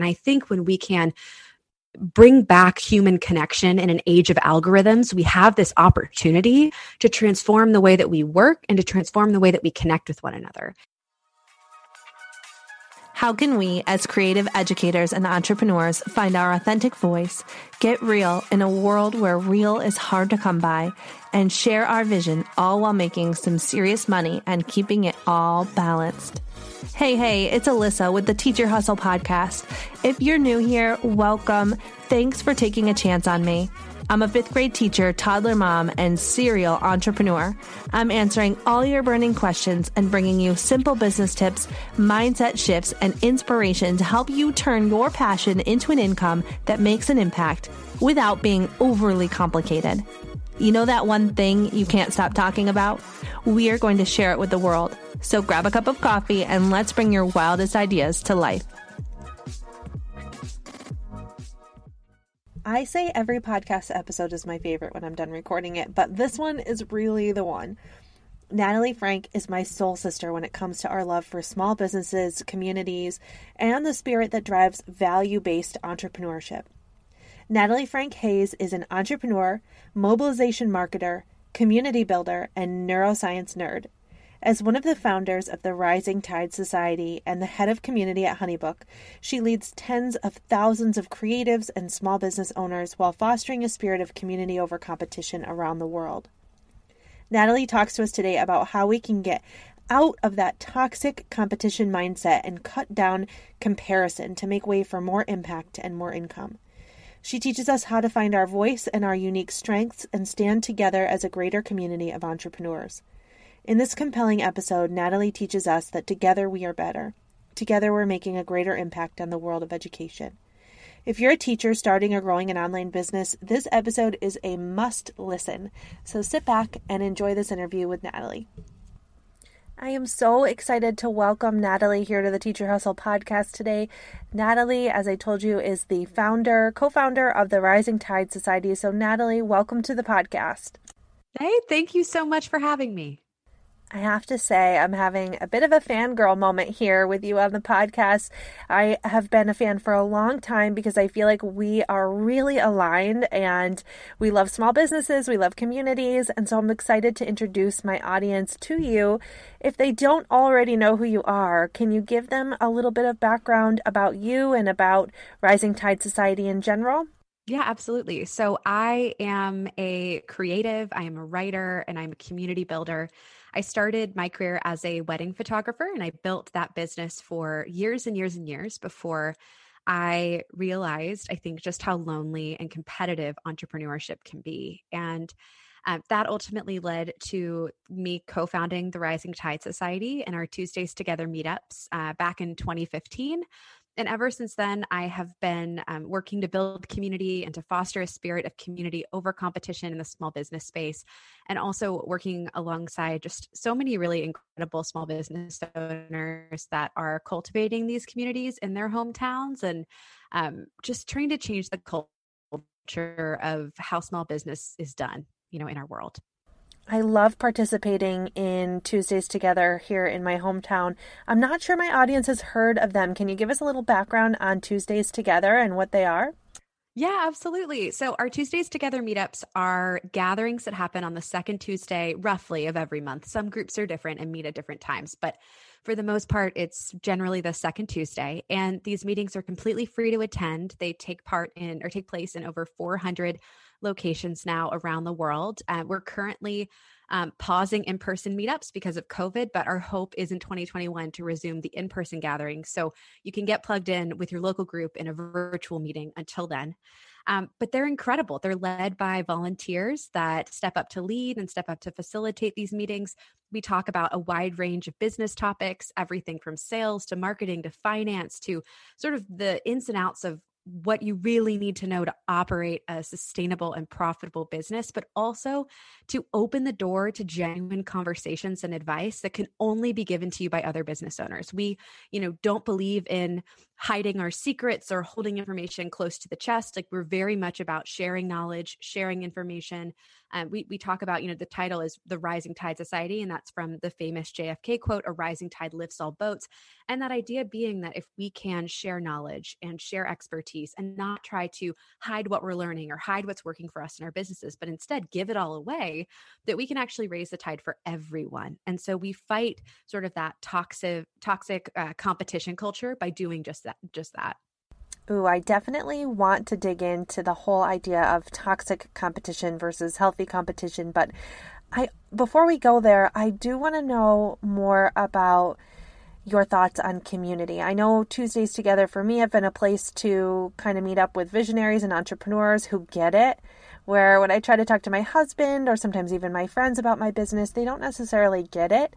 And I think when we can bring back human connection in an age of algorithms, we have this opportunity to transform the way that we work and to transform the way that we connect with one another. How can we, as creative educators and entrepreneurs, find our authentic voice, get real in a world where real is hard to come by, and share our vision all while making some serious money and keeping it all balanced? Hey, hey, it's Alyssa with the Teacher Hustle podcast. If you're new here, welcome. Thanks for taking a chance on me. I'm a fifth grade teacher, toddler mom, and serial entrepreneur. I'm answering all your burning questions and bringing you simple business tips, mindset shifts, and inspiration to help you turn your passion into an income that makes an impact without being overly complicated. You know that one thing you can't stop talking about? We are going to share it with the world. So grab a cup of coffee and let's bring your wildest ideas to life. I say every podcast episode is my favorite when I'm done recording it, but this one is really the one. Natalie Franke is my soul sister when it comes to our love for small businesses, communities, and the spirit that drives value based entrepreneurship. Natalie Franke Hayes is an entrepreneur, mobilization marketer, community builder, and neuroscience nerd. As one of the founders of the Rising Tide Society and the head of community at HoneyBook, she leads tens of thousands of creatives and small business owners while fostering a spirit of community over competition around the world. Natalie talks to us today about how we can get out of that toxic competition mindset and cut down comparison to make way for more impact and more income. She teaches us how to find our voice and our unique strengths and stand together as a greater community of entrepreneurs. In this compelling episode, Natalie teaches us that together we are better. Together we're making a greater impact on the world of education. If you're a teacher starting or growing an online business, this episode is a must listen. So sit back and enjoy this interview with Natalie. I am so excited to welcome Natalie here to the Teacher Hustle podcast today. Natalie, as I told you, is the founder, co founder of the Rising Tide Society. So, Natalie, welcome to the podcast. Hey, thank you so much for having me. I have to say, I'm having a bit of a fangirl moment here with you on the podcast. I have been a fan for a long time because I feel like we are really aligned and we love small businesses, we love communities. And so I'm excited to introduce my audience to you. If they don't already know who you are, can you give them a little bit of background about you and about Rising Tide Society in general? Yeah, absolutely. So I am a creative, I am a writer, and I'm a community builder. I started my career as a wedding photographer and I built that business for years and years and years before I realized, I think, just how lonely and competitive entrepreneurship can be. And um, that ultimately led to me co founding the Rising Tide Society and our Tuesdays Together meetups uh, back in 2015 and ever since then, I have been um, working to build community and to foster a spirit of community over competition in the small business space, and also working alongside just so many really incredible small business owners that are cultivating these communities in their hometowns and um, just trying to change the culture of how small business is done, you know, in our world. I love participating in Tuesdays Together here in my hometown. I'm not sure my audience has heard of them. Can you give us a little background on Tuesdays Together and what they are? Yeah, absolutely. So, our Tuesdays Together meetups are gatherings that happen on the second Tuesday, roughly, of every month. Some groups are different and meet at different times, but for the most part, it's generally the second Tuesday. And these meetings are completely free to attend. They take part in or take place in over 400 locations now around the world. Uh, we're currently um, pausing in person meetups because of COVID, but our hope is in 2021 to resume the in person gatherings. So you can get plugged in with your local group in a virtual meeting until then. Um, but they're incredible. They're led by volunteers that step up to lead and step up to facilitate these meetings. We talk about a wide range of business topics, everything from sales to marketing to finance to sort of the ins and outs of what you really need to know to operate a sustainable and profitable business, but also to open the door to genuine conversations and advice that can only be given to you by other business owners. We, you know, don't believe in hiding our secrets or holding information close to the chest. Like we're very much about sharing knowledge, sharing information. Um, we, we talk about, you know, the title is The Rising Tide Society, and that's from the famous JFK quote, A rising tide lifts all boats. And that idea being that if we can share knowledge and share expertise and not try to hide what we're learning or hide what's working for us in our businesses, but instead give it all away, that we can actually raise the tide for everyone. And so we fight sort of that toxic, toxic uh, competition culture by doing just that, just that. Ooh, I definitely want to dig into the whole idea of toxic competition versus healthy competition, but I before we go there, I do want to know more about your thoughts on community. I know Tuesdays together for me have been a place to kind of meet up with visionaries and entrepreneurs who get it. Where when I try to talk to my husband or sometimes even my friends about my business, they don't necessarily get it.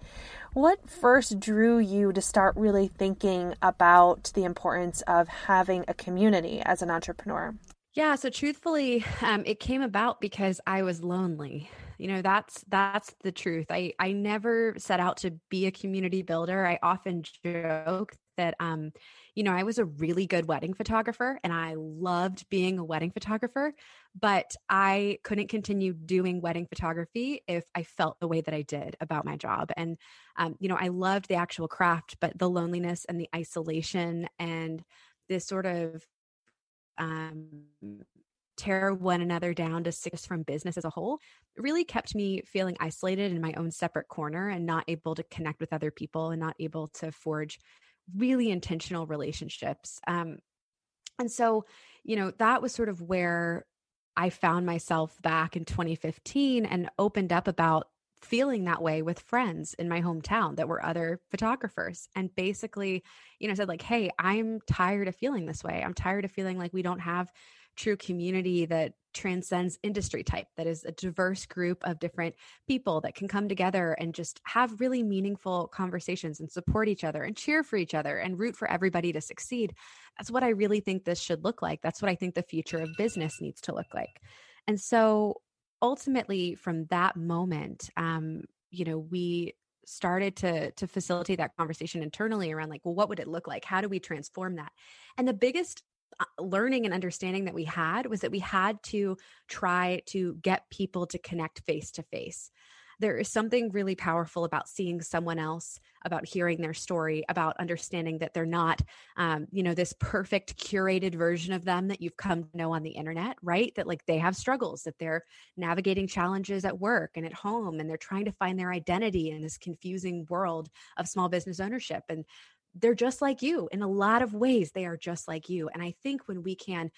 What first drew you to start really thinking about the importance of having a community as an entrepreneur? Yeah, so truthfully, um, it came about because I was lonely. You know, that's that's the truth. I I never set out to be a community builder. I often joke that um, you know, I was a really good wedding photographer and I loved being a wedding photographer, but I couldn't continue doing wedding photography if I felt the way that I did about my job. And, um, you know, I loved the actual craft, but the loneliness and the isolation and this sort of um, tear one another down to six from business as a whole really kept me feeling isolated in my own separate corner and not able to connect with other people and not able to forge really intentional relationships. Um, and so, you know, that was sort of where I found myself back in 2015 and opened up about feeling that way with friends in my hometown that were other photographers and basically you know said like hey i'm tired of feeling this way i'm tired of feeling like we don't have true community that transcends industry type, that is a diverse group of different people that can come together and just have really meaningful conversations and support each other and cheer for each other and root for everybody to succeed. That's what I really think this should look like. That's what I think the future of business needs to look like. And so ultimately, from that moment, um, you know, we started to to facilitate that conversation internally around like well what would it look like how do we transform that and the biggest learning and understanding that we had was that we had to try to get people to connect face to face. There is something really powerful about seeing someone else, about hearing their story, about understanding that they're not, um, you know, this perfect curated version of them that you've come to know on the internet, right? That like they have struggles, that they're navigating challenges at work and at home, and they're trying to find their identity in this confusing world of small business ownership. And they're just like you in a lot of ways they are just like you and i think when we can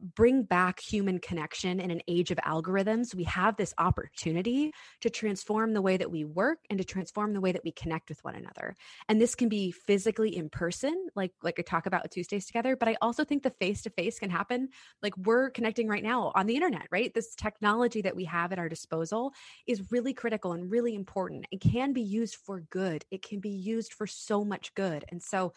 bring back human connection in an age of algorithms, we have this opportunity to transform the way that we work and to transform the way that we connect with one another. And this can be physically in person, like like I talk about Tuesdays together, but I also think the face to face can happen like we're connecting right now on the internet, right? This technology that we have at our disposal is really critical and really important. It can be used for good. It can be used for so much good. And so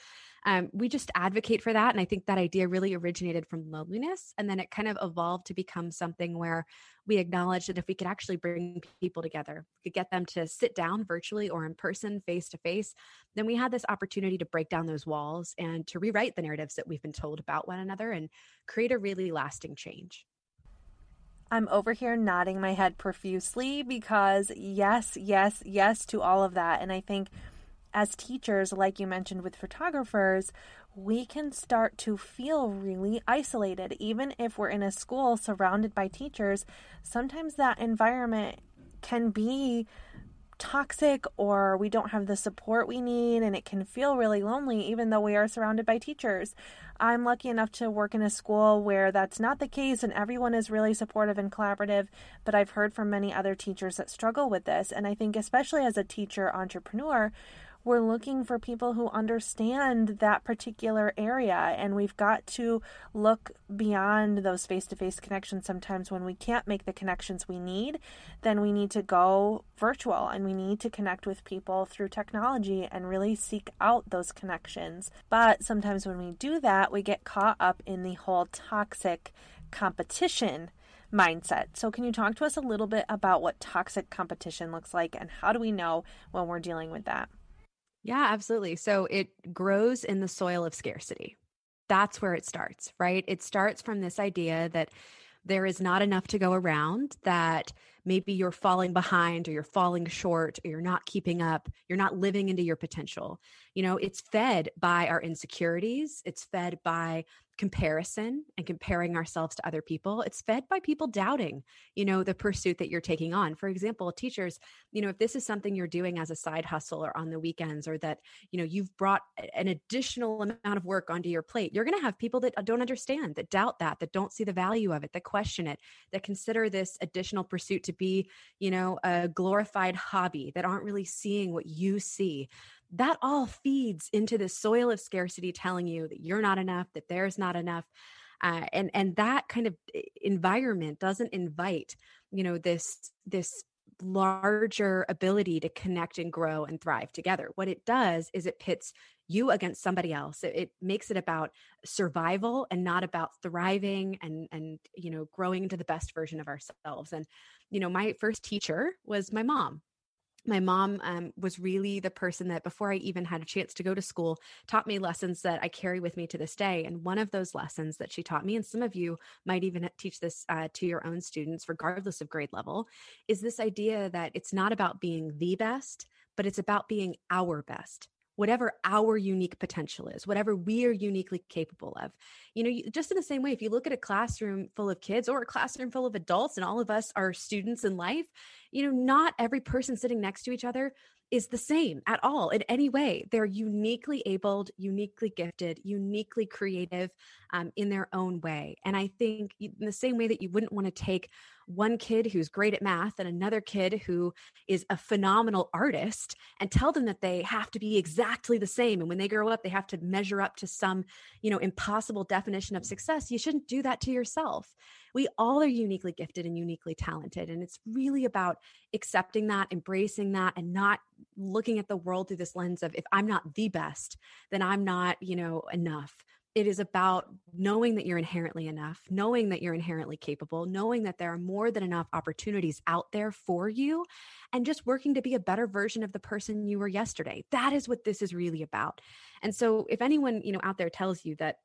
um, we just advocate for that. And I think that idea really originated from loneliness. And then it kind of evolved to become something where we acknowledge that if we could actually bring people together, could get them to sit down virtually or in person, face to face, then we had this opportunity to break down those walls and to rewrite the narratives that we've been told about one another and create a really lasting change. I'm over here nodding my head profusely because yes, yes, yes to all of that. And I think as teachers, like you mentioned with photographers, we can start to feel really isolated. Even if we're in a school surrounded by teachers, sometimes that environment can be toxic or we don't have the support we need and it can feel really lonely even though we are surrounded by teachers. I'm lucky enough to work in a school where that's not the case and everyone is really supportive and collaborative, but I've heard from many other teachers that struggle with this and I think especially as a teacher entrepreneur, we're looking for people who understand that particular area. And we've got to look beyond those face to face connections. Sometimes when we can't make the connections we need, then we need to go virtual and we need to connect with people through technology and really seek out those connections. But sometimes when we do that, we get caught up in the whole toxic competition mindset. So, can you talk to us a little bit about what toxic competition looks like and how do we know when we're dealing with that? Yeah, absolutely. So it grows in the soil of scarcity, That's where it starts, right? It starts from this idea that there is not enough to go around, that maybe you're falling behind or you're falling short or you're not keeping up, you're not living into your potential. You know, it's fed by our insecurities, it's fed by comparison and comparing ourselves to other people it's fed by people doubting you know the pursuit that you're taking on for example teachers you know if this is something you're doing as a side hustle or on the weekends or that you know you've brought an additional amount of work onto your plate you're going to have people that uh, don't understand that doubt that that don't see the value of it that question it that consider this additional pursuit to be you know a glorified hobby that aren't really seeing what you see. That all feeds into the soil of scarcity telling you that you're not enough that there's not enough uh, and and that kind of eh, environment doesn't invite you know this this larger ability to connect and grow and thrive together. What it does is it pits you against somebody else. It, it makes it about survival and not about thriving and and you know growing into the best version of ourselves. And you know my first teacher was my mom my mom um, was really the person that before i even had a chance to go to school taught me lessons that i carry with me to this day and one of those lessons that she taught me and some of you might even teach this uh, to your own students regardless of grade level is this idea that it's not about being the best but it's about being our best whatever our unique potential is, whatever we are uniquely capable of. You know, just in the same way, if you look at a classroom full of kids or a classroom full of adults, and all of us are students in life, you know, not every person sitting next to each other is the same at all in any way. They're uniquely abled, uniquely gifted, uniquely creative um, in their own way. And I think in the same way that you wouldn't want to take one kid who's great at math and another kid who is a phenomenal artist and tell them that they have to be exactly the same. And when they grow up they have to measure up to some you know impossible definition of success. You shouldn't do that to yourself. We all are uniquely gifted and uniquely talented and it's really about accepting that embracing that and not looking at the world through this lens of if i'm not the best then i'm not you know enough it is about knowing that you're inherently enough, knowing that you're inherently capable, knowing that there are more than enough opportunities out there for you, and just working to be a better version of the person you were yesterday. That is what this is really about. And so if anyone, you know, out there tells you that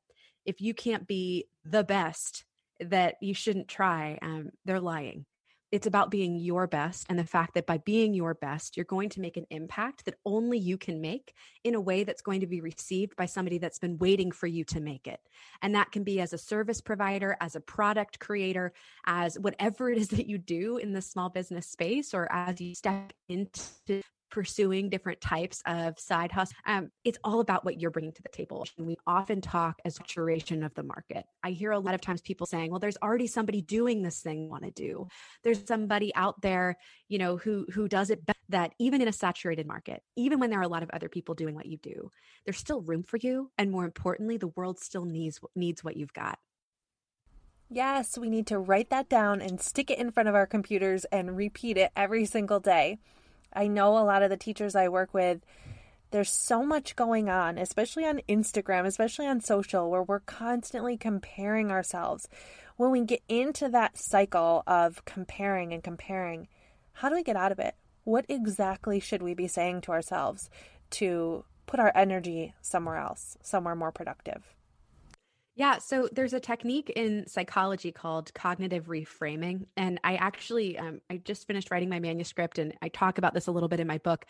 if you can't be the best, that you shouldn't try, um, they're lying it's about being your best and the fact that by being your best, you're going to make an impact that only you can make in a way that's going to be received by somebody that's been waiting for you to make it. And that can be as a service provider, as a product creator, as whatever it is that you do in the small business space, or as you step into pursuing different types of side hustle. Um, it's all about what you're bringing to the table. And we often talk as saturation of the market. I hear a lot of times people saying, well, there's already somebody doing this thing want to do. There's somebody out there, you know, who who does it that even in a saturated market, even when there are a lot of other people doing what you do, there's still room for you. And more importantly, the world still needs needs what you've got. Yes, we need to write that down and stick it in front of our computers and repeat it every single day. I know a lot of the teachers I work with, there's so much going on, especially on Instagram, especially on social, where we're constantly comparing ourselves. When we get into that cycle of comparing and comparing, how do we get out of it? What exactly should we be saying to ourselves to put our energy somewhere else, somewhere more productive? Yeah, so there's a technique in psychology called cognitive reframing, and I actually um, I just finished writing my manuscript, and I talk about this a little bit in my book.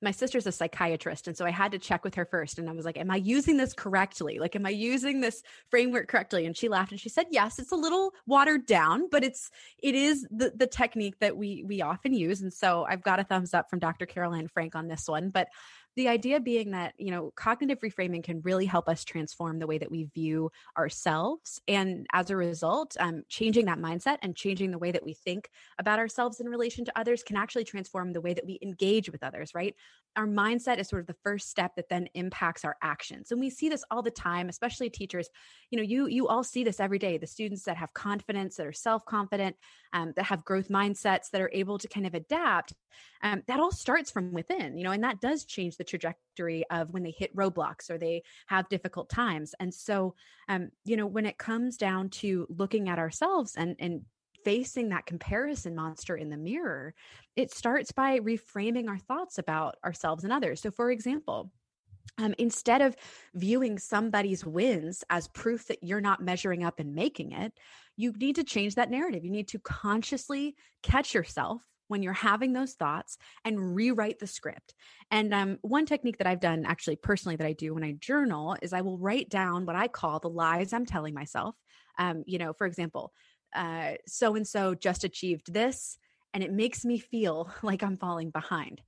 My sister's a psychiatrist, and so I had to check with her first, and I was like, "Am I using this correctly? Like, am I using this framework correctly?" And she laughed and she said, "Yes, it's a little watered down, but it's it is the the technique that we we often use." And so I've got a thumbs up from Dr. Caroline Franke on this one, but the idea being that, you know, cognitive reframing can really help us transform the way that we view ourselves. And as a result, um, changing that mindset and changing the way that we think about ourselves in relation to others can actually transform the way that we engage with others, right? Our mindset is sort of the first step that then impacts our actions. And we see this all the time, especially teachers. You know, you you all see this every day. The students that have confidence, that are self-confident, um, that have growth mindsets, that are able to kind of adapt. Um, that all starts from within, you know, and that does change the trajectory of when they hit roadblocks or they have difficult times. And so, um, you know, when it comes down to looking at ourselves and and facing that comparison monster in the mirror, it starts by reframing our thoughts about ourselves and others. So, for example, um, instead of viewing somebody's wins as proof that you're not measuring up and making it, you need to change that narrative. You need to consciously catch yourself when you're having those thoughts and rewrite the script. And um, one technique that I've done actually personally that I do when I journal is I will write down what I call the lies I'm telling myself. Um, you know, for example, so and so just achieved this, and it makes me feel like I'm falling behind.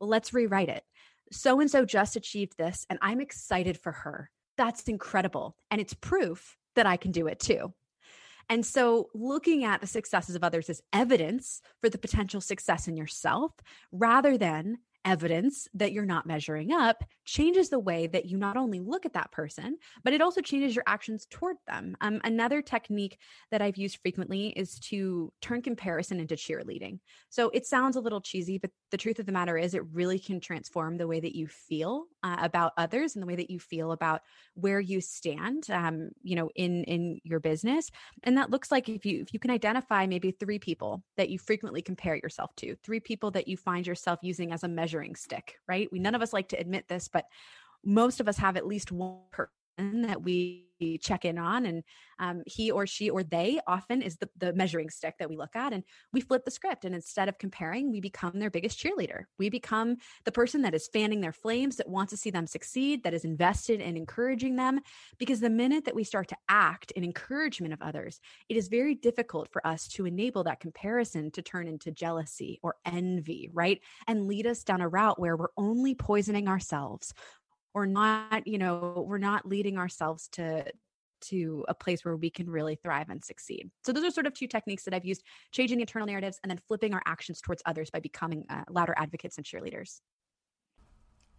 Well, let's rewrite it. So and so just achieved this, and I'm excited for her. That's incredible. And it's proof that I can do it too. And so, looking at the successes of others as evidence for the potential success in yourself rather than evidence that you're not measuring up changes the way that you not only look at that person, but it also changes your actions toward them. Um, another technique that I've used frequently is to turn comparison into cheerleading. So it sounds a little cheesy, but the truth of the matter is, it really can transform the way that you feel uh, about others and the way that you feel about where you stand, um, you know, in in your business. And that looks like if you if you can identify maybe three people that you frequently compare yourself to, three people that you find yourself using as a measuring stick, right? We none of us like to admit this, but most of us have at least one person that we check in on and um, he or she or they often is the, the measuring stick that we look at and we flip the script and instead of comparing we become their biggest cheerleader. We become the person that is fanning their flames that wants to see them succeed that is invested in encouraging them because the minute that we start to act in encouragement of others it is very difficult for us to enable that comparison to turn into jealousy or envy right and lead us down a route where we're only poisoning ourselves or not you know we're not leading ourselves to to a place where we can really thrive and succeed. So those are sort of two techniques that I've used: changing the internal narratives and then flipping our actions towards others by becoming uh, louder advocates and cheerleaders.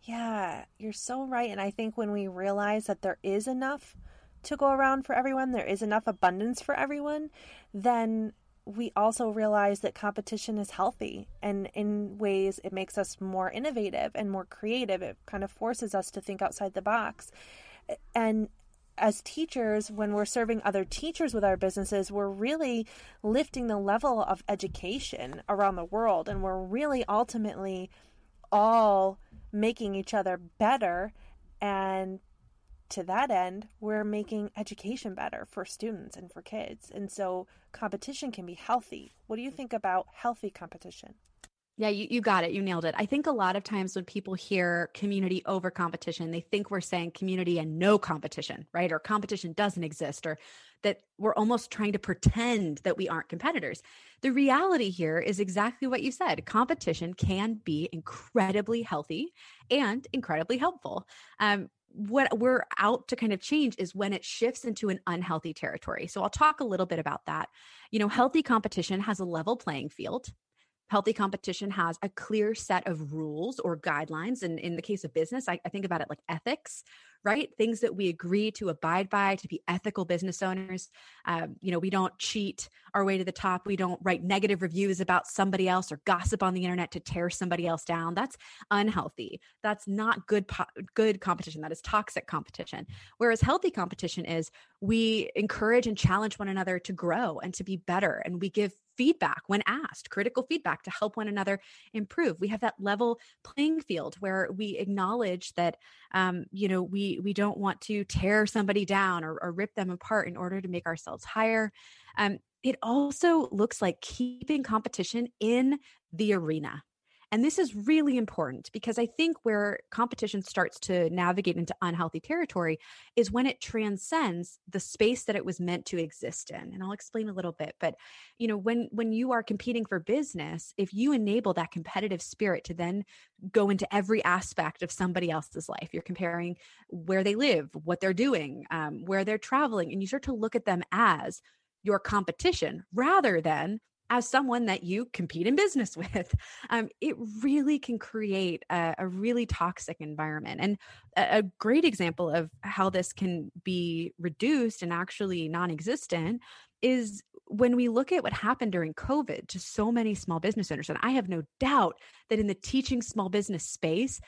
Yeah, you're so right. And I think when we realize that there is enough to go around for everyone, there is enough abundance for everyone, then we also realize that competition is healthy and in ways it makes us more innovative and more creative. It kind of forces us to think outside the box. And as teachers when we're serving other teachers with our businesses we're really lifting the level of education around the world. And we're really ultimately all making each other better and to that end, we're making education better for students and for kids. And so competition can be healthy. What do you think about healthy competition? Yeah, you, you got it. You nailed it. I think a lot of times when people hear community over competition, they think we're saying community and no competition, right? Or competition doesn't exist, or that we're almost trying to pretend that we aren't competitors. The reality here is exactly what you said competition can be incredibly healthy and incredibly helpful. Um, what we're out to kind of change is when it shifts into an unhealthy territory. So I'll talk a little bit about that. You know, healthy competition has a level playing field. Healthy competition has a clear set of rules or guidelines. And in the case of business, I, I think about it like ethics, right? Things that we agree to abide by to be ethical business owners. Um, you know, we don't cheat our way to the top. We don't write negative reviews about somebody else or gossip on the internet to tear somebody else down. That's unhealthy. That's not good po- good competition. That is toxic competition. Whereas healthy competition is we encourage and challenge one another to grow and to be better and we give feedback when asked, critical feedback to help one another improve. We have that level playing field where we acknowledge that, um, you know, we don't want to tear somebody down or, or rip them apart in order to make ourselves higher. Um, it also looks like keeping competition in the arena and this is really important because I think where competition starts to navigate into unhealthy territory is when it transcends the space that it was meant to exist in. And I'll explain a little bit, but you know, when when you are competing for business, if you enable that competitive spirit to then go into every aspect of somebody else's life, you're comparing where they live, what they're doing, um, where they're traveling, and you start to look at them as your competition rather than as someone that you compete in business with, um, it really can create a, a really toxic environment. And a, a, great example of how this can be reduced and actually non existent is when we look at what happened during COVID to so many small business owners. And I have no doubt that in the teaching small business space,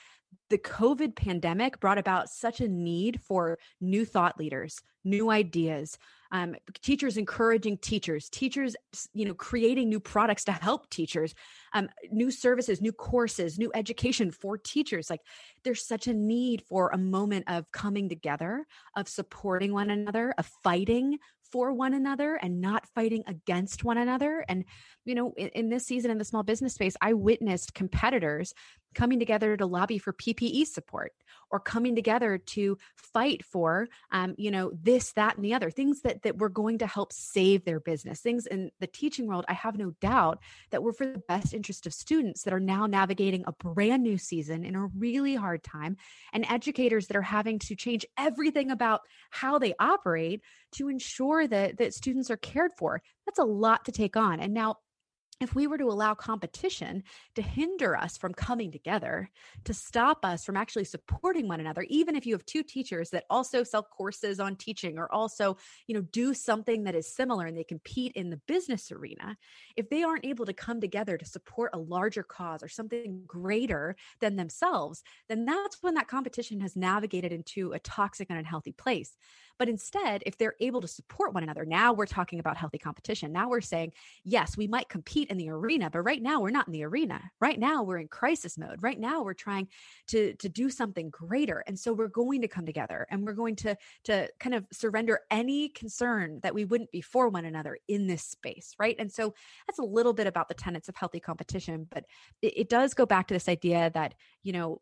the COVID pandemic brought about such a need for new thought leaders, new ideas, um, teachers encouraging teachers, teachers, you know, creating new products to help teachers, um, new services, new courses, new education for teachers. Like there's such a need for a moment of coming together, of supporting one another, of fighting for one another and not fighting against one another. And, you know, in, in, this season in the small business space, I witnessed competitors coming together to lobby for PPE support or coming together to fight for, um, you know, this, that, and the other things that, that were going to help save their business. Things in the teaching world, I have no doubt that were for the best interest of students that are now navigating a brand new season in a really hard time and educators that are having to change everything about how they operate to ensure that that students are cared for that's a lot to take on and now if we were to allow competition to hinder us from coming together, to stop us from actually supporting one another, even if you have two teachers that also sell courses on teaching or also, you know, do something that is similar and they compete in the business arena, if they aren't able to come together to support a larger cause or something greater than themselves, then that's when that competition has navigated into a toxic and unhealthy place. But instead, if they're able to support one another, now we're talking about healthy competition. Now we're saying, yes, we might compete in the arena, but right now we're not in the arena. Right now we're in crisis mode. Right now we're trying to to do something greater. And so we're going to come together and we're going to to kind of surrender any concern that we wouldn't be for one another in this space, right? And so that's a little bit about the tenets of healthy competition, but it, it does go back to this idea that, you know,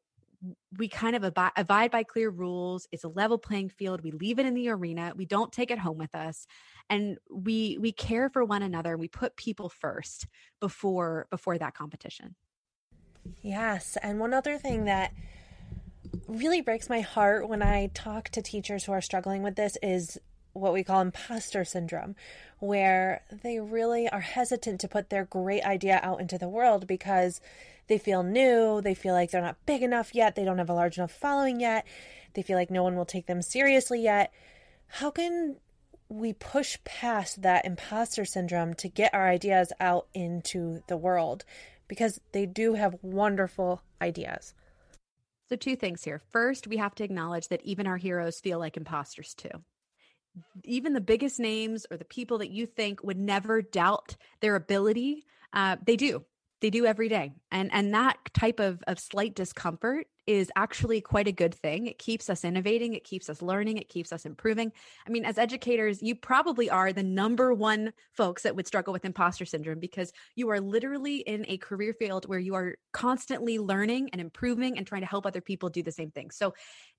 we kind of abide, abide by clear rules. It's a level playing field. We leave it in the arena. We don't take it home with us. And we we care for one another and we put people first before before that competition. Yes. And one other thing that really breaks my heart when i talk to teachers who are struggling with this is what we call imposter syndrome, where they really are hesitant to put their great idea out into the world because they feel new, they feel like they're not big enough yet, they don't have a large enough following yet, they feel like no one will take them seriously yet. How can we push past that imposter syndrome to get our ideas out into the world? Because they do have wonderful ideas. So, two things here. First, we have to acknowledge that even our heroes feel like imposters too even the biggest names or the people that you think would never doubt their ability, uh, they do. They do every day. And and that type of, of slight discomfort is actually quite a good thing. It keeps us innovating, it keeps us learning, it keeps us improving. I mean, as educators, you probably are the number one folks that would struggle with imposter syndrome because you are literally in a career field where you are constantly learning and improving and trying to help other people do the same thing. So,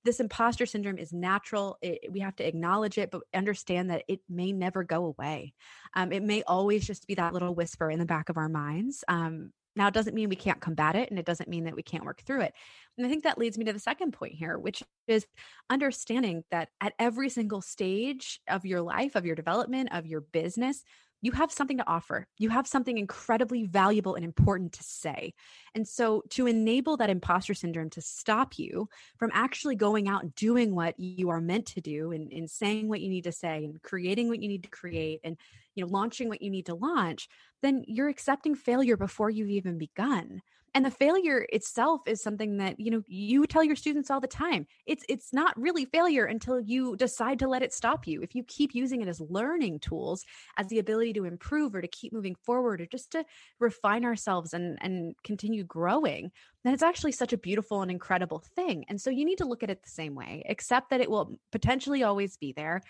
this imposter syndrome is natural. It, we have to acknowledge it, but understand that it may never go away. Um, it may always just be that little whisper in the back of our minds. Um, now, it doesn't mean we can't combat it and it doesn't mean that we can't work through it. And I think that leads me to the second point here, which is understanding that at every single stage of your life, of your development, of your business, you have something to offer. You have something incredibly valuable and important to say. And so, to enable that imposter syndrome to stop you from actually going out and doing what you are meant to do and, and saying what you need to say and creating what you need to create and you know launching what you need to launch then you're accepting failure before you've even begun and the failure itself is something that you know you tell your students all the time. It's it's not really failure until you decide to let it stop you. If you keep using it as learning tools as the ability to improve or to keep moving forward or just to refine ourselves and and continue growing then it's actually such a beautiful and incredible thing. And so you need to look at it the same way except that it will potentially always be there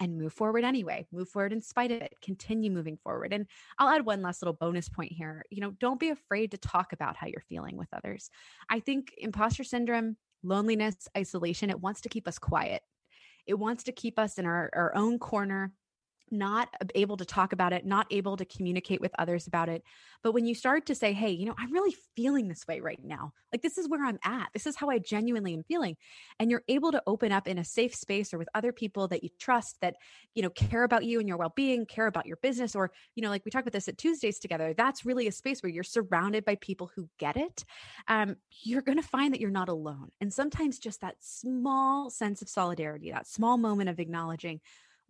and move forward anyway. Move forward in spite of it. Continue moving forward. And I'll add one last little bonus point here. You know, don't be afraid to talk about how you're feeling with others. I think imposter syndrome, loneliness, isolation, it wants to keep us quiet. It wants to keep us in our, our own corner, not able to talk about it, not able to communicate with others about it. But when you start to say, hey, you know, I'm really feeling this way right now, like this is where I'm at, this is how I genuinely am feeling, and you're able to open up in a safe space or with other people that you trust that, you know, care about you and your well being, care about your business, or, you know, like we talked about this at Tuesdays together, that's really a space where you're surrounded by people who get it. Um, you're going to find that you're not alone. And sometimes just that small sense of solidarity, that small moment of acknowledging,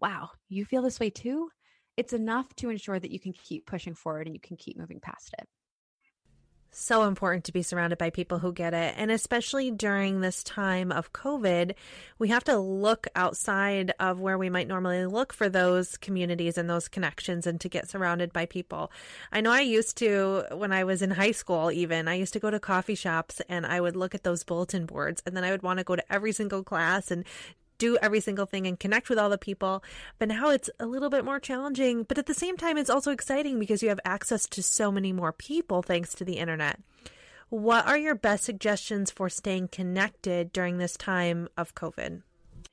wow, you feel this way too? It's enough to ensure that you can keep pushing forward and you can keep moving past it. so important to be surrounded by people who get it. And especially during this time of COVID, we have to look outside of where we might normally look for those communities and those connections and to get surrounded by people. I know I used to, when I was in high school, even, I used to go to coffee shops and I would look at those bulletin boards and then I would want to go to every single class and do every single thing and connect with all the people. But now it's a little bit more challenging. But at the same time, it's also exciting because you have access to so many more people thanks to the internet. What are your best suggestions for staying connected during this time of COVID?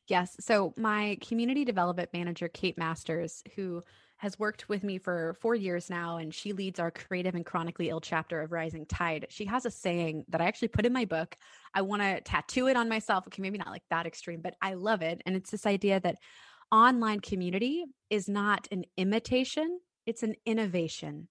Yes. So, my community development manager, Kate Masters, who has worked with me for four years now, and she leads our creative and chronically ill chapter of Rising Tide. She has a saying that I actually put in my book. I want to tattoo it on myself. Okay, maybe not like that extreme, but I love it. And it's this idea that online community is not an imitation, it's an innovation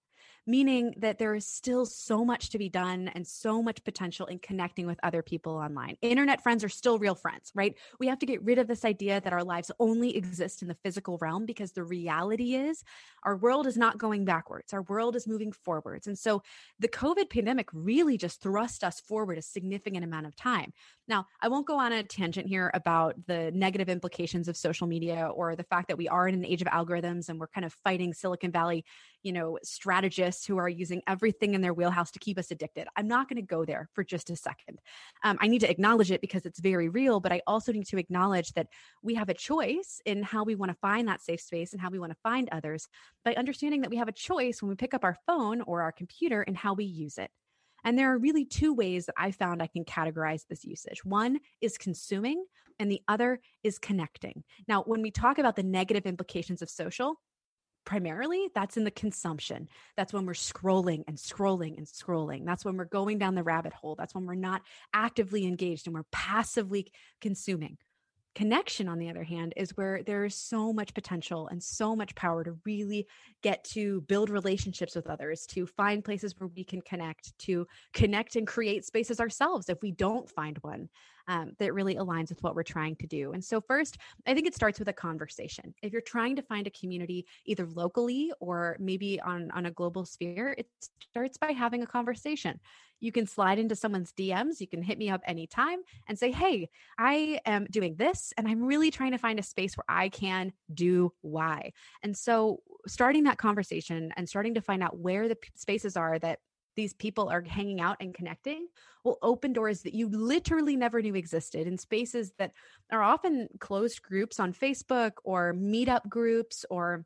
meaning that there is still so much to be done and so much potential in connecting with other people online. Internet friends are still real friends, right? We have to get rid of this idea that our lives only exist in the physical realm because the reality is our world is not going backwards. Our world is moving forwards. And so the COVID pandemic really just thrust us forward a significant amount of time. Now, I won't go on a tangent here about the negative implications of social media or the fact that we are in an age of algorithms and we're kind of fighting Silicon Valley, you know, strategists who are using everything in their wheelhouse to keep us addicted. I'm not going to go there for just a second. Um, I need to acknowledge it because it's very real, but I also need to acknowledge that we have a choice in how we want to find that safe space and how we want to find others by understanding that we have a choice when we pick up our phone or our computer and how we use it. And there are really two ways that I found I can categorize this usage. One is consuming, and the other is connecting. Now, when we talk about the negative implications of social, primarily that's in the consumption. That's when we're scrolling and scrolling and scrolling. That's when we're going down the rabbit hole. That's when we're not actively engaged and we're passively consuming. Connection, on the other hand, is where there is so much potential and so much power to really get to build relationships with others, to find places where we can connect, to connect and create spaces ourselves if we don't find one um, that really aligns with what we're trying to do. And so, first, I think it starts with a conversation. If you're trying to find a community either locally or maybe on, on a global sphere, it starts by having a conversation. You can slide into someone's DMs. You can hit me up anytime and say, Hey, I am doing this and I'm really trying to find a space where I can do why. And so, starting that conversation and starting to find out where the p- spaces are that these people are hanging out and connecting will open doors that you literally never knew existed in spaces that are often closed groups on Facebook or meetup groups or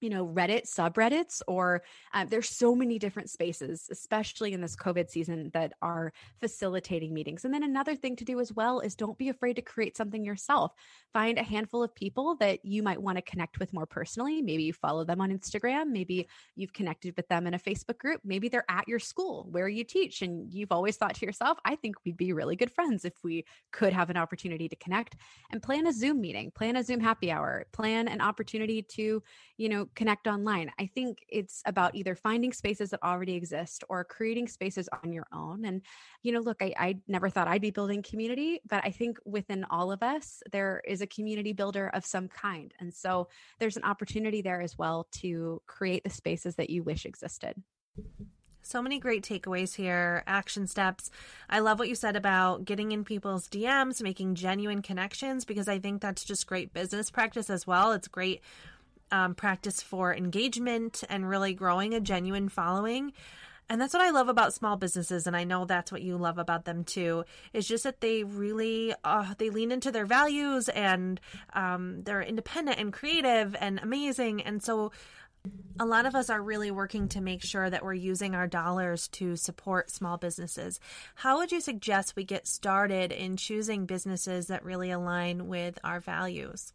you know reddit subreddits or uh, there's so many different spaces especially in this covid season that are facilitating meetings. And then another thing to do as well is don't be afraid to create something yourself. Find a handful of people that you might want to connect with more personally. Maybe you follow them on instagram. Maybe you've connected with them in a facebook group. Maybe they're at your school where you teach and you've always thought to yourself i think we'd be really good friends if we could have an opportunity to connect. And plan a zoom meeting plan a zoom happy hour plan an opportunity to you know connect online. I think it's about either finding spaces that already exist or creating spaces on your own. And, you know, look, I, I never thought I'd be building community, but I think within all of us, there is a community builder of some kind. And so there's an opportunity there as well to create the spaces that you wish existed. So many great takeaways here, action steps. I love what you said about getting in people's DMs, making genuine connections, because I think that's just great business practice as well. It's great um, practice for engagement and really growing a genuine following. And that's what I love about small businesses, and I know that's what you love about them too. Is just that they really uh, they lean into their values and um, they're independent and creative and amazing. And so, a lot of us are really working to make sure that we're using our dollars to support small businesses. How would you suggest we get started in choosing businesses that really align with our values?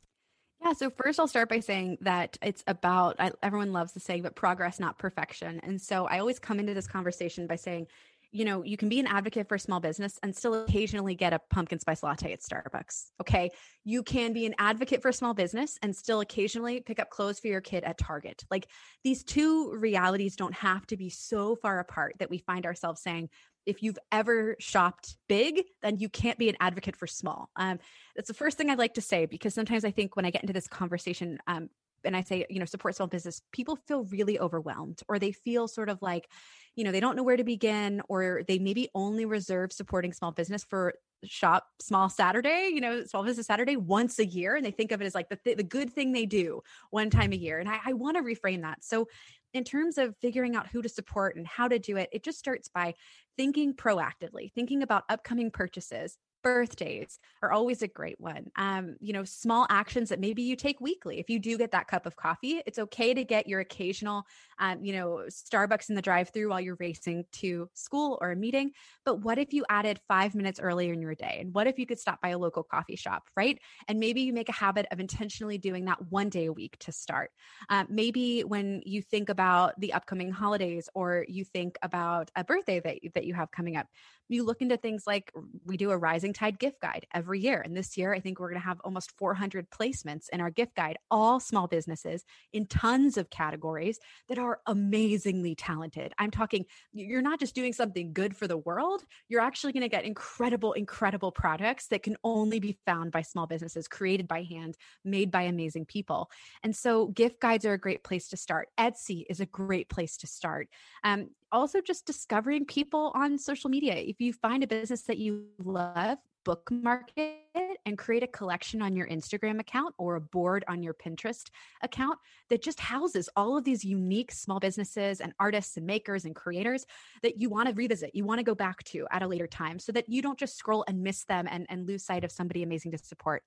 Yeah, so first I'll start by saying that it's about I, everyone loves to say, but progress, not perfection. And so I always come into this conversation by saying, you know, you can be an advocate for small business and still occasionally get a pumpkin spice latte at Starbucks. Okay. You can be an advocate for small business and still occasionally pick up clothes for your kid at Target. Like these two realities don't have to be so far apart that we find ourselves saying, if you've ever shopped big, then you can't be an advocate for small. Um, that's the first thing I'd like to say because sometimes I think when I get into this conversation, um, and I say, you know, support small business, people feel really overwhelmed or they feel sort of like, you know, they don't know where to begin or they maybe only reserve supporting small business for shop small Saturday, you know, small business Saturday once a year. And they think of it as like the, th- the good thing they do one time a year. And I, I want to reframe that. So in terms of figuring out who to support and how to do it, it just starts by thinking proactively, thinking about upcoming purchases, birthdays are always a great one. Um, you know, small actions that maybe you take weekly. If you do get that cup of coffee, it's okay to get your occasional, um, you know, Starbucks in the drive-through while you're racing to school or a meeting. But what if you added five minutes earlier in your day? And what if you could stop by a local coffee shop, right? And maybe you make a habit of intentionally doing that one day a week to start. Um, maybe when you think about the upcoming holidays or you think about a birthday that that you have coming up, you look into things like we do a rising tide gift guide every year and this year i think we're going to have almost 400 placements in our gift guide all small businesses in tons of categories that are amazingly talented. I'm talking you're not just doing something good for the world you're actually going to get incredible incredible products that can only be found by small businesses created by hand made by amazing people. And so gift guides are a great place to start. Etsy is a great place to start. Um, also just discovering people on social media. If you find a business that you love, bookmark it and create a collection on your Instagram account or a board on your Pinterest account that just houses all of these unique small businesses and artists and makers and creators that you want to revisit, you want to go back to at a later time so that you don't just scroll and miss them and, and lose sight of somebody amazing to support.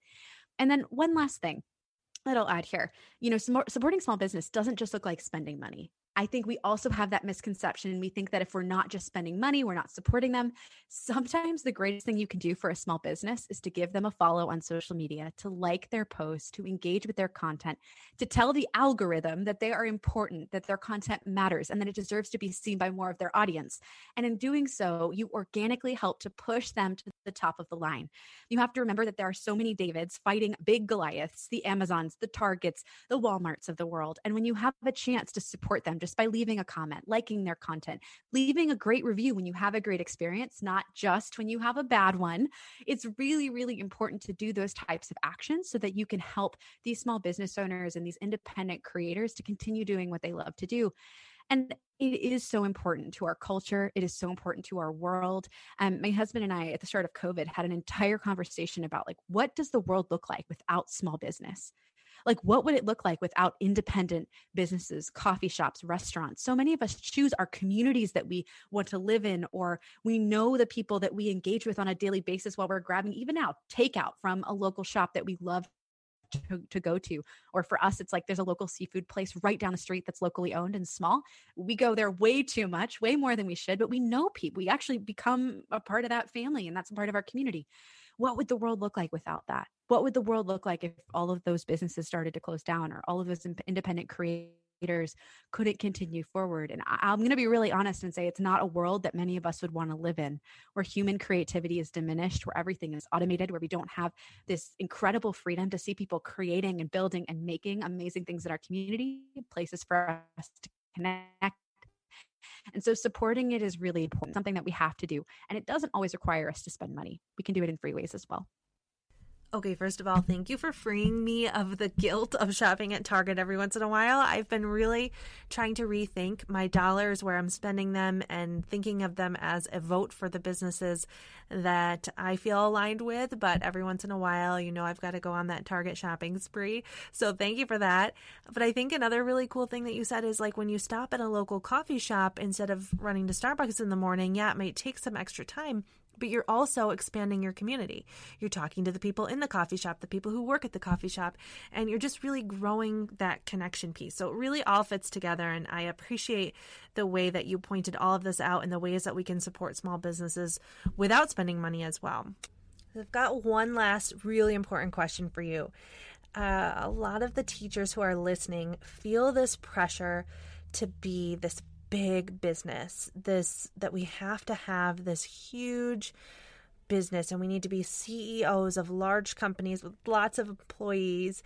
And then one last thing that I'll add here, you know, supporting small business doesn't just look like spending money. I think we also have that misconception. And we think that if we're not just spending money, we're not supporting them. Sometimes the greatest thing you can do for a small business is to give them a follow on social media, to like their posts, to engage with their content, to tell the algorithm that they are important, that their content matters, and that it deserves to be seen by more of their audience. And in doing so, you organically help to push them to the top of the line. You have to remember that there are so many Davids fighting big Goliaths, the Amazons, the Targets, the Walmarts of the world. And when you have a chance to support them, just by leaving a comment, liking their content, leaving a great review when you have a great experience, not just when you have a bad one. It's really, really important to do those types of actions so that you can help these small business owners and these independent creators to continue doing what they love to do. And it is so important to our culture. It is so important to our world. Um, my husband and I, at the start of COVID, had an entire conversation about like, what does the world look like without small business? Like, what would it look like without independent businesses, coffee shops, restaurants? So many of us choose our communities that we want to live in, or we know the people that we engage with on a daily basis while we're grabbing even out takeout from a local shop that we love to, to, go to. Or for us, it's like there's a local seafood place right down the street that's locally owned and small. We go there way too much, way more than we should, but we know people. We actually become a part of that family and that's a part of our community. What would the world look like without that? What would the world look like if all of those businesses started to close down or all of those independent creators couldn't continue forward? And I, I'm going to be really honest and say it's not a world that many of us would want to live in, where human creativity is diminished, where everything is automated, where we don't have this incredible freedom to see people creating and building and making amazing things in our community, places for us to connect and so supporting it is really important, something that we have to do. And it doesn't always require us to spend money. We can do it in free ways as well. Okay, first of all, thank you for freeing me of the guilt of shopping at Target every once in a while. I've been really trying to rethink my dollars, where I'm spending them, and thinking of them as a vote for the businesses that I feel aligned with. But every once in a while, you know, I've got to go on that Target shopping spree. So thank you for that. But I think another really cool thing that you said is like when you stop at a local coffee shop instead of running to Starbucks in the morning, yeah, it might take some extra time but you're also expanding your community. You're talking to the people in the coffee shop, the people who work at the coffee shop, and you're just really growing that connection piece. So it really all fits together. And I appreciate the way that you pointed all of this out and the ways that we can support small businesses without spending money as well. I've got one last really important question for you. Uh, a lot of the teachers who are listening feel this pressure to be this big business this that we have to have this huge business and we need to be CEOs of large companies with lots of employees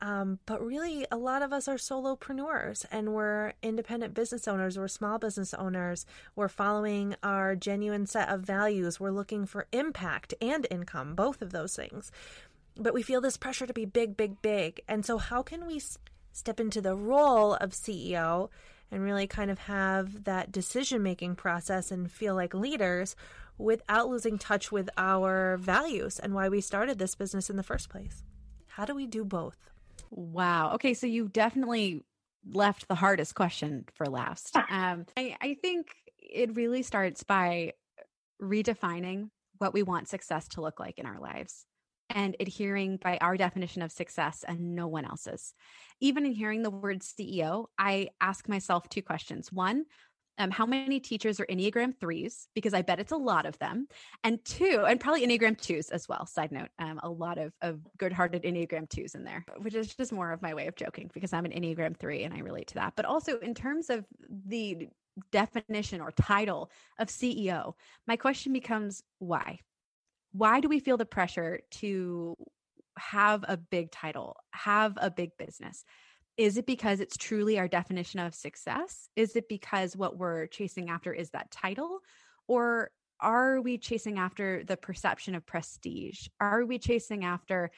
um, but really, a lot of us are solopreneurs and we're independent business owners, we're small business owners, we're following our genuine set of values, we're looking for impact and income, both of those things. But we feel this pressure to be big, big, big. And so, how can we step into the role of CEO and really kind of have that decision making process and feel like leaders without losing touch with our values and why we started this business in the first place. How do we do both? Wow. Okay. So you definitely left the hardest question for last. Um, I, I think it really starts by redefining what we want success to look like in our lives and adhering by our definition of success and no one else's. Even in hearing the word CEO, I ask myself two questions. One, um, how many teachers are Enneagram threes? Because I bet it's a lot of them. And two, and probably Enneagram twos as well. Side note, um, a lot of, of good hearted Enneagram twos in there, which is just more of my way of joking because I'm an Enneagram three and I relate to that. But also in terms of the definition or title of CEO, my question becomes why? Why do we feel the pressure to have a big title, have a big business? Is it because it's truly our definition of success? Is it because what we're chasing after is that title? Or are we chasing after the perception of prestige? Are we chasing after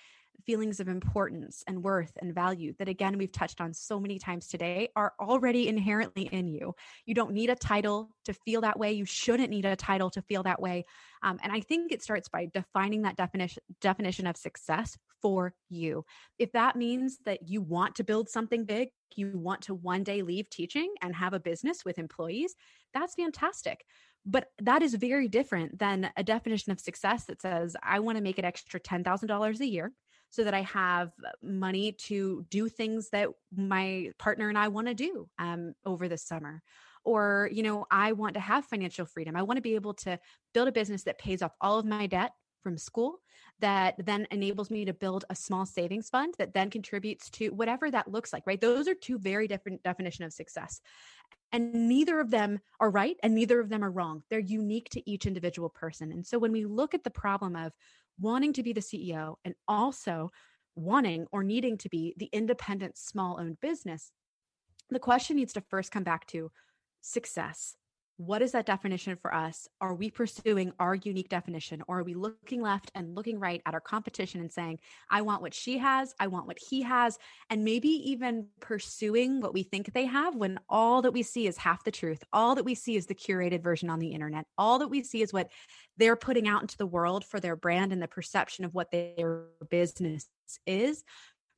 feelings of importance and worth and value that again we've touched on so many times today are already inherently in you you don't need a title to feel that way you shouldn't need a title to feel that way um, and i think it starts by defining that definition definition of success for you. If that means that you want to build something big, you want to one day leave teaching and have a business with employees, that's fantastic. But that is very different than a definition of success that says, I want to make an extra $10,000 a year so that I have money to do things that my partner and I want to do um, over the summer. Or, you know, I want to have financial freedom. I want to be able to build a business that pays off all of my debt from school that then enables me to build a small savings fund that then contributes to whatever that looks like, right? Those are two very different definition of success. And neither of them are right and neither of them are wrong. They're unique to each individual person. And so when we look at the problem of wanting to be the CEO and also wanting or needing to be the independent small owned business, the question needs to first come back to success what is that definition for us? Are we pursuing our unique definition or are we looking left and looking right at our competition and saying, I want what she has, I want what he has, and maybe even pursuing what we think they have when all that we see is half the truth. All that we see is the curated version on the internet. All that we see is what they're putting out into the world for their brand and the perception of what their business is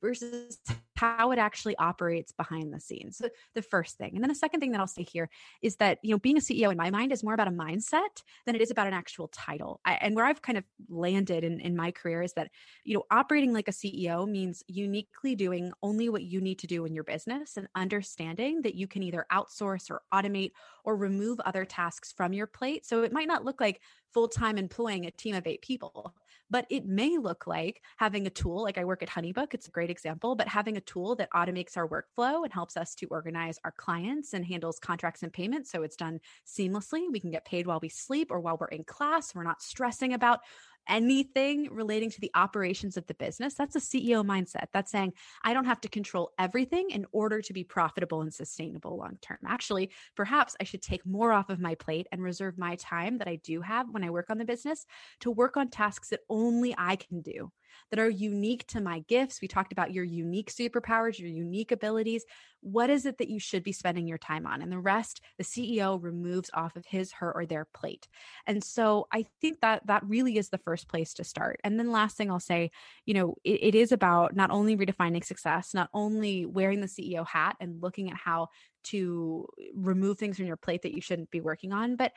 versus how it actually operates behind the scenes. So the first thing. And then the second thing that I'll say here is that, you know, being a CEO in my mind is more about a mindset than it is about an actual title. I, and where I've kind of landed in, in my career is that, you know, operating like a CEO means uniquely doing only what you need to do in your business and understanding that you can either outsource or automate or remove other tasks from your plate. So it might not look like full time employing a team of eight people but it may look like having a tool like I work at HoneyBook, it's a great example, but having a tool that automates our workflow and helps us to organize our clients and handles contracts and payments. So it's done seamlessly. We can get paid while we sleep or while we're in class. We're not stressing about anything relating to the operations of the business. That's a CEO mindset. That's saying, I don't have to control everything in order to be profitable and sustainable long term. Actually, perhaps I should take more off of my plate and reserve my time that I do have when I work on the business to work on tasks that only I can do that are unique to my gifts. We talked about your unique superpowers, your unique abilities. What is it that you should be spending your time on? And the rest, the CEO removes off of his, her, or their plate. And so I think that that really is the first place to start. And then last thing I'll say, you know, it, it is about not only redefining success, not only wearing the CEO hat and looking at how to remove things from your plate that you shouldn't be working on, but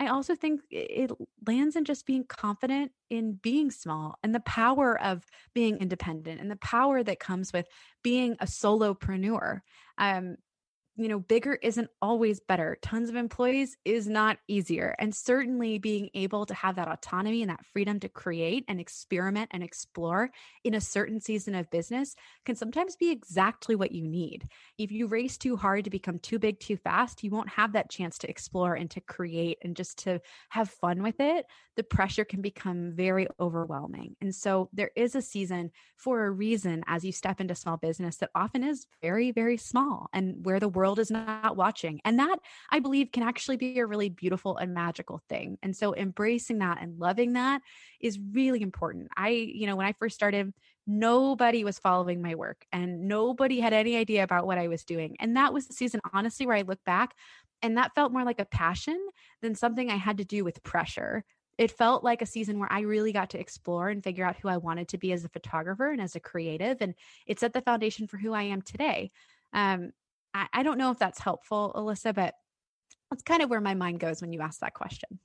I also think it lands in just being confident in being small and the power of being independent and the power that comes with being a solopreneur. Um, you know, bigger isn't always better. Tons of employees is not easier. And certainly being able to have that autonomy and that freedom to create and experiment and explore in a certain season of business can sometimes be exactly what you need. If you race too hard to become too big too fast, you won't have that chance to explore and to create and just to have fun with it. The pressure can become very overwhelming. And so there is a season for a reason as you step into small business that often is very, very small and where the world world is not watching. And that I believe can actually be a really beautiful and magical thing. And so embracing that and loving that is really important. I, you know, when I first started nobody was following my work and nobody had any idea about what I was doing. And that was the season, honestly, where I look back and that felt more like a passion than something I had to do with pressure. It felt like a season where I really got to explore and figure out who I wanted to be as a photographer and as a creative. And it set the foundation for who I am today. Um, I, I don't know if that's helpful, Alyssa, but that's kind of where my mind goes when you ask that question.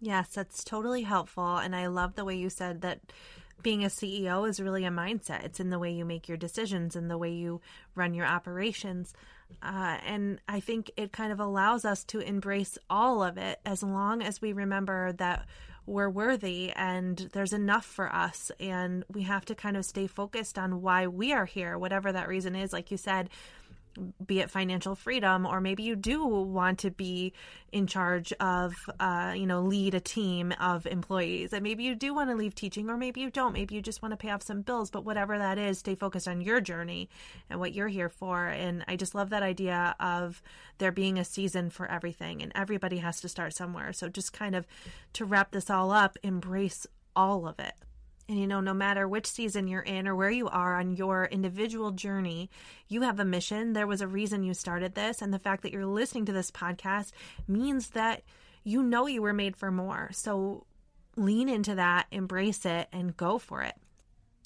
Yes, that's totally helpful. And I love the way you said that being a CEO is really a mindset. It's in the way you make your decisions and the way you run your operations. Uh, and I think it kind of allows us to embrace all of it as long as we remember that we're worthy and there's enough for us. And we have to kind of stay focused on why we are here, whatever that reason is. Like you said, be it financial freedom or maybe you do want to be in charge of uh, you know lead a team of employees. And maybe you do want to leave teaching or maybe you don't. Maybe you just want to pay off some bills but whatever that is stay focused on your journey and what you're here for. And i just love that idea of there being a season for everything and everybody has to start somewhere. So just kind of to wrap this all up embrace all of it and you know, no matter which season you're in or where you are on your individual journey, you have a mission. There was a reason you started this. And the fact that you're listening to this podcast means that you know you were made for more. So lean into that, embrace it, and go for it.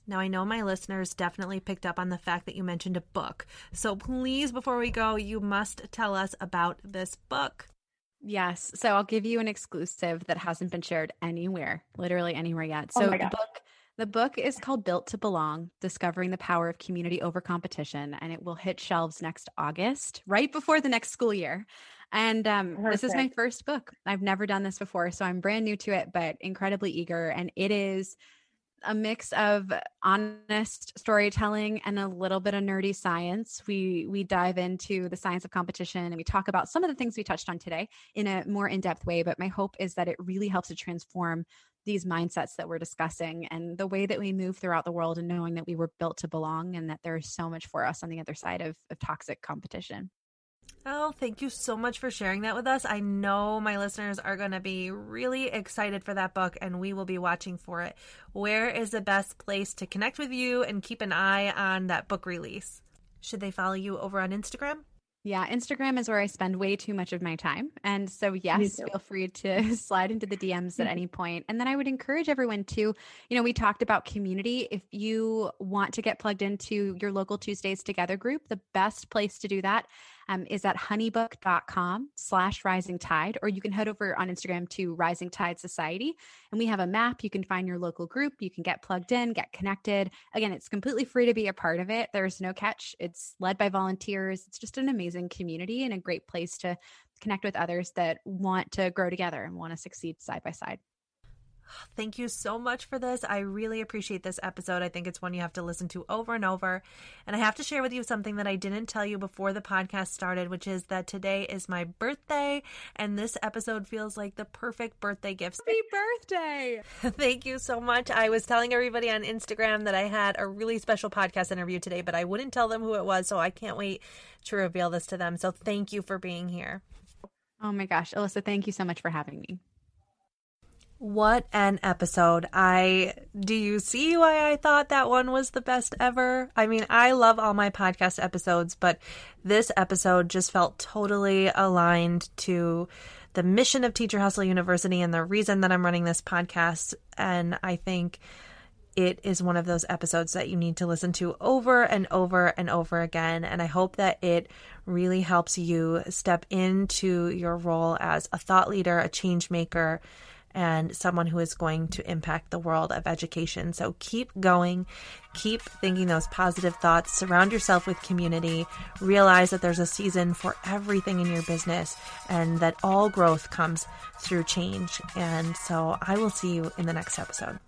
Now, I know my listeners definitely picked up on the fact that you mentioned a book. So please, before we go, you must tell us about this book. Yes. So I'll give you an exclusive that hasn't been shared anywhere, literally anywhere yet. Oh so oh the book the book is called Built to Belong Discovering the Power of Community Over Competition, and it will hit shelves next August, right before the next school year. And um, this is my first book. I've never done this before, so I'm brand new to it, but incredibly eager. And it is a mix of honest storytelling and a little bit of nerdy science. We we dive into the science of competition and we talk about some of the things we touched on today in a more in-depth way, but my hope is that it really helps to transform these mindsets that we're discussing and the way that we move throughout the world and knowing that we were built to belong and that there's so much for us on the other side of, of toxic competition. Oh, thank you so much for sharing that with us. I know my listeners are going to be really excited for that book and we will be watching for it. Where is the best place to connect with you and keep an eye on that book release? Should they follow you over on Instagram? Yeah, Instagram is where I spend way too much of my time. And so, yes, feel free to slide into the DMs at any point. And then I would encourage everyone to, you know, we talked about community. If you want to get plugged into your local Tuesdays Together group, the best place to do that um, is at honeybook.com slash rising tide, or you can head over on Instagram to Rising Tide Society. And we have a map. You can find your local group. You can get plugged in, get connected. Again, it's completely free to be a part of it. There's no catch. It's led by volunteers. It's just an amazing community and a great place to connect with others that want to grow together and want to succeed side by side. Thank you so much for this. I really appreciate this episode. I think it's one you have to listen to over and over. And I have to share with you something that I didn't tell you before the podcast started, which is that today is my birthday. And this episode feels like the perfect birthday gift. Happy birthday! Thank you so much. I was telling everybody on Instagram that I had a really special podcast interview today, but I wouldn't tell them who it was. So I can't wait to reveal this to them. So thank you for being here. Oh my gosh. Alyssa, thank you so much for having me. What an episode. I do you see why I thought that one was the best ever? I mean, I love all my podcast episodes, but this episode just felt totally aligned to the mission of Teacher Hustle University and the reason that I'm running this podcast and I think it is one of those episodes that you need to listen to over and over and over again. And I hope that it really helps you step into your role as a thought leader, a change maker, and someone who is going to impact the world of education. So keep going, keep thinking those positive thoughts, surround yourself with community, realize that there's a season for everything in your business and that all growth comes through change. And so I will see you in the next episode.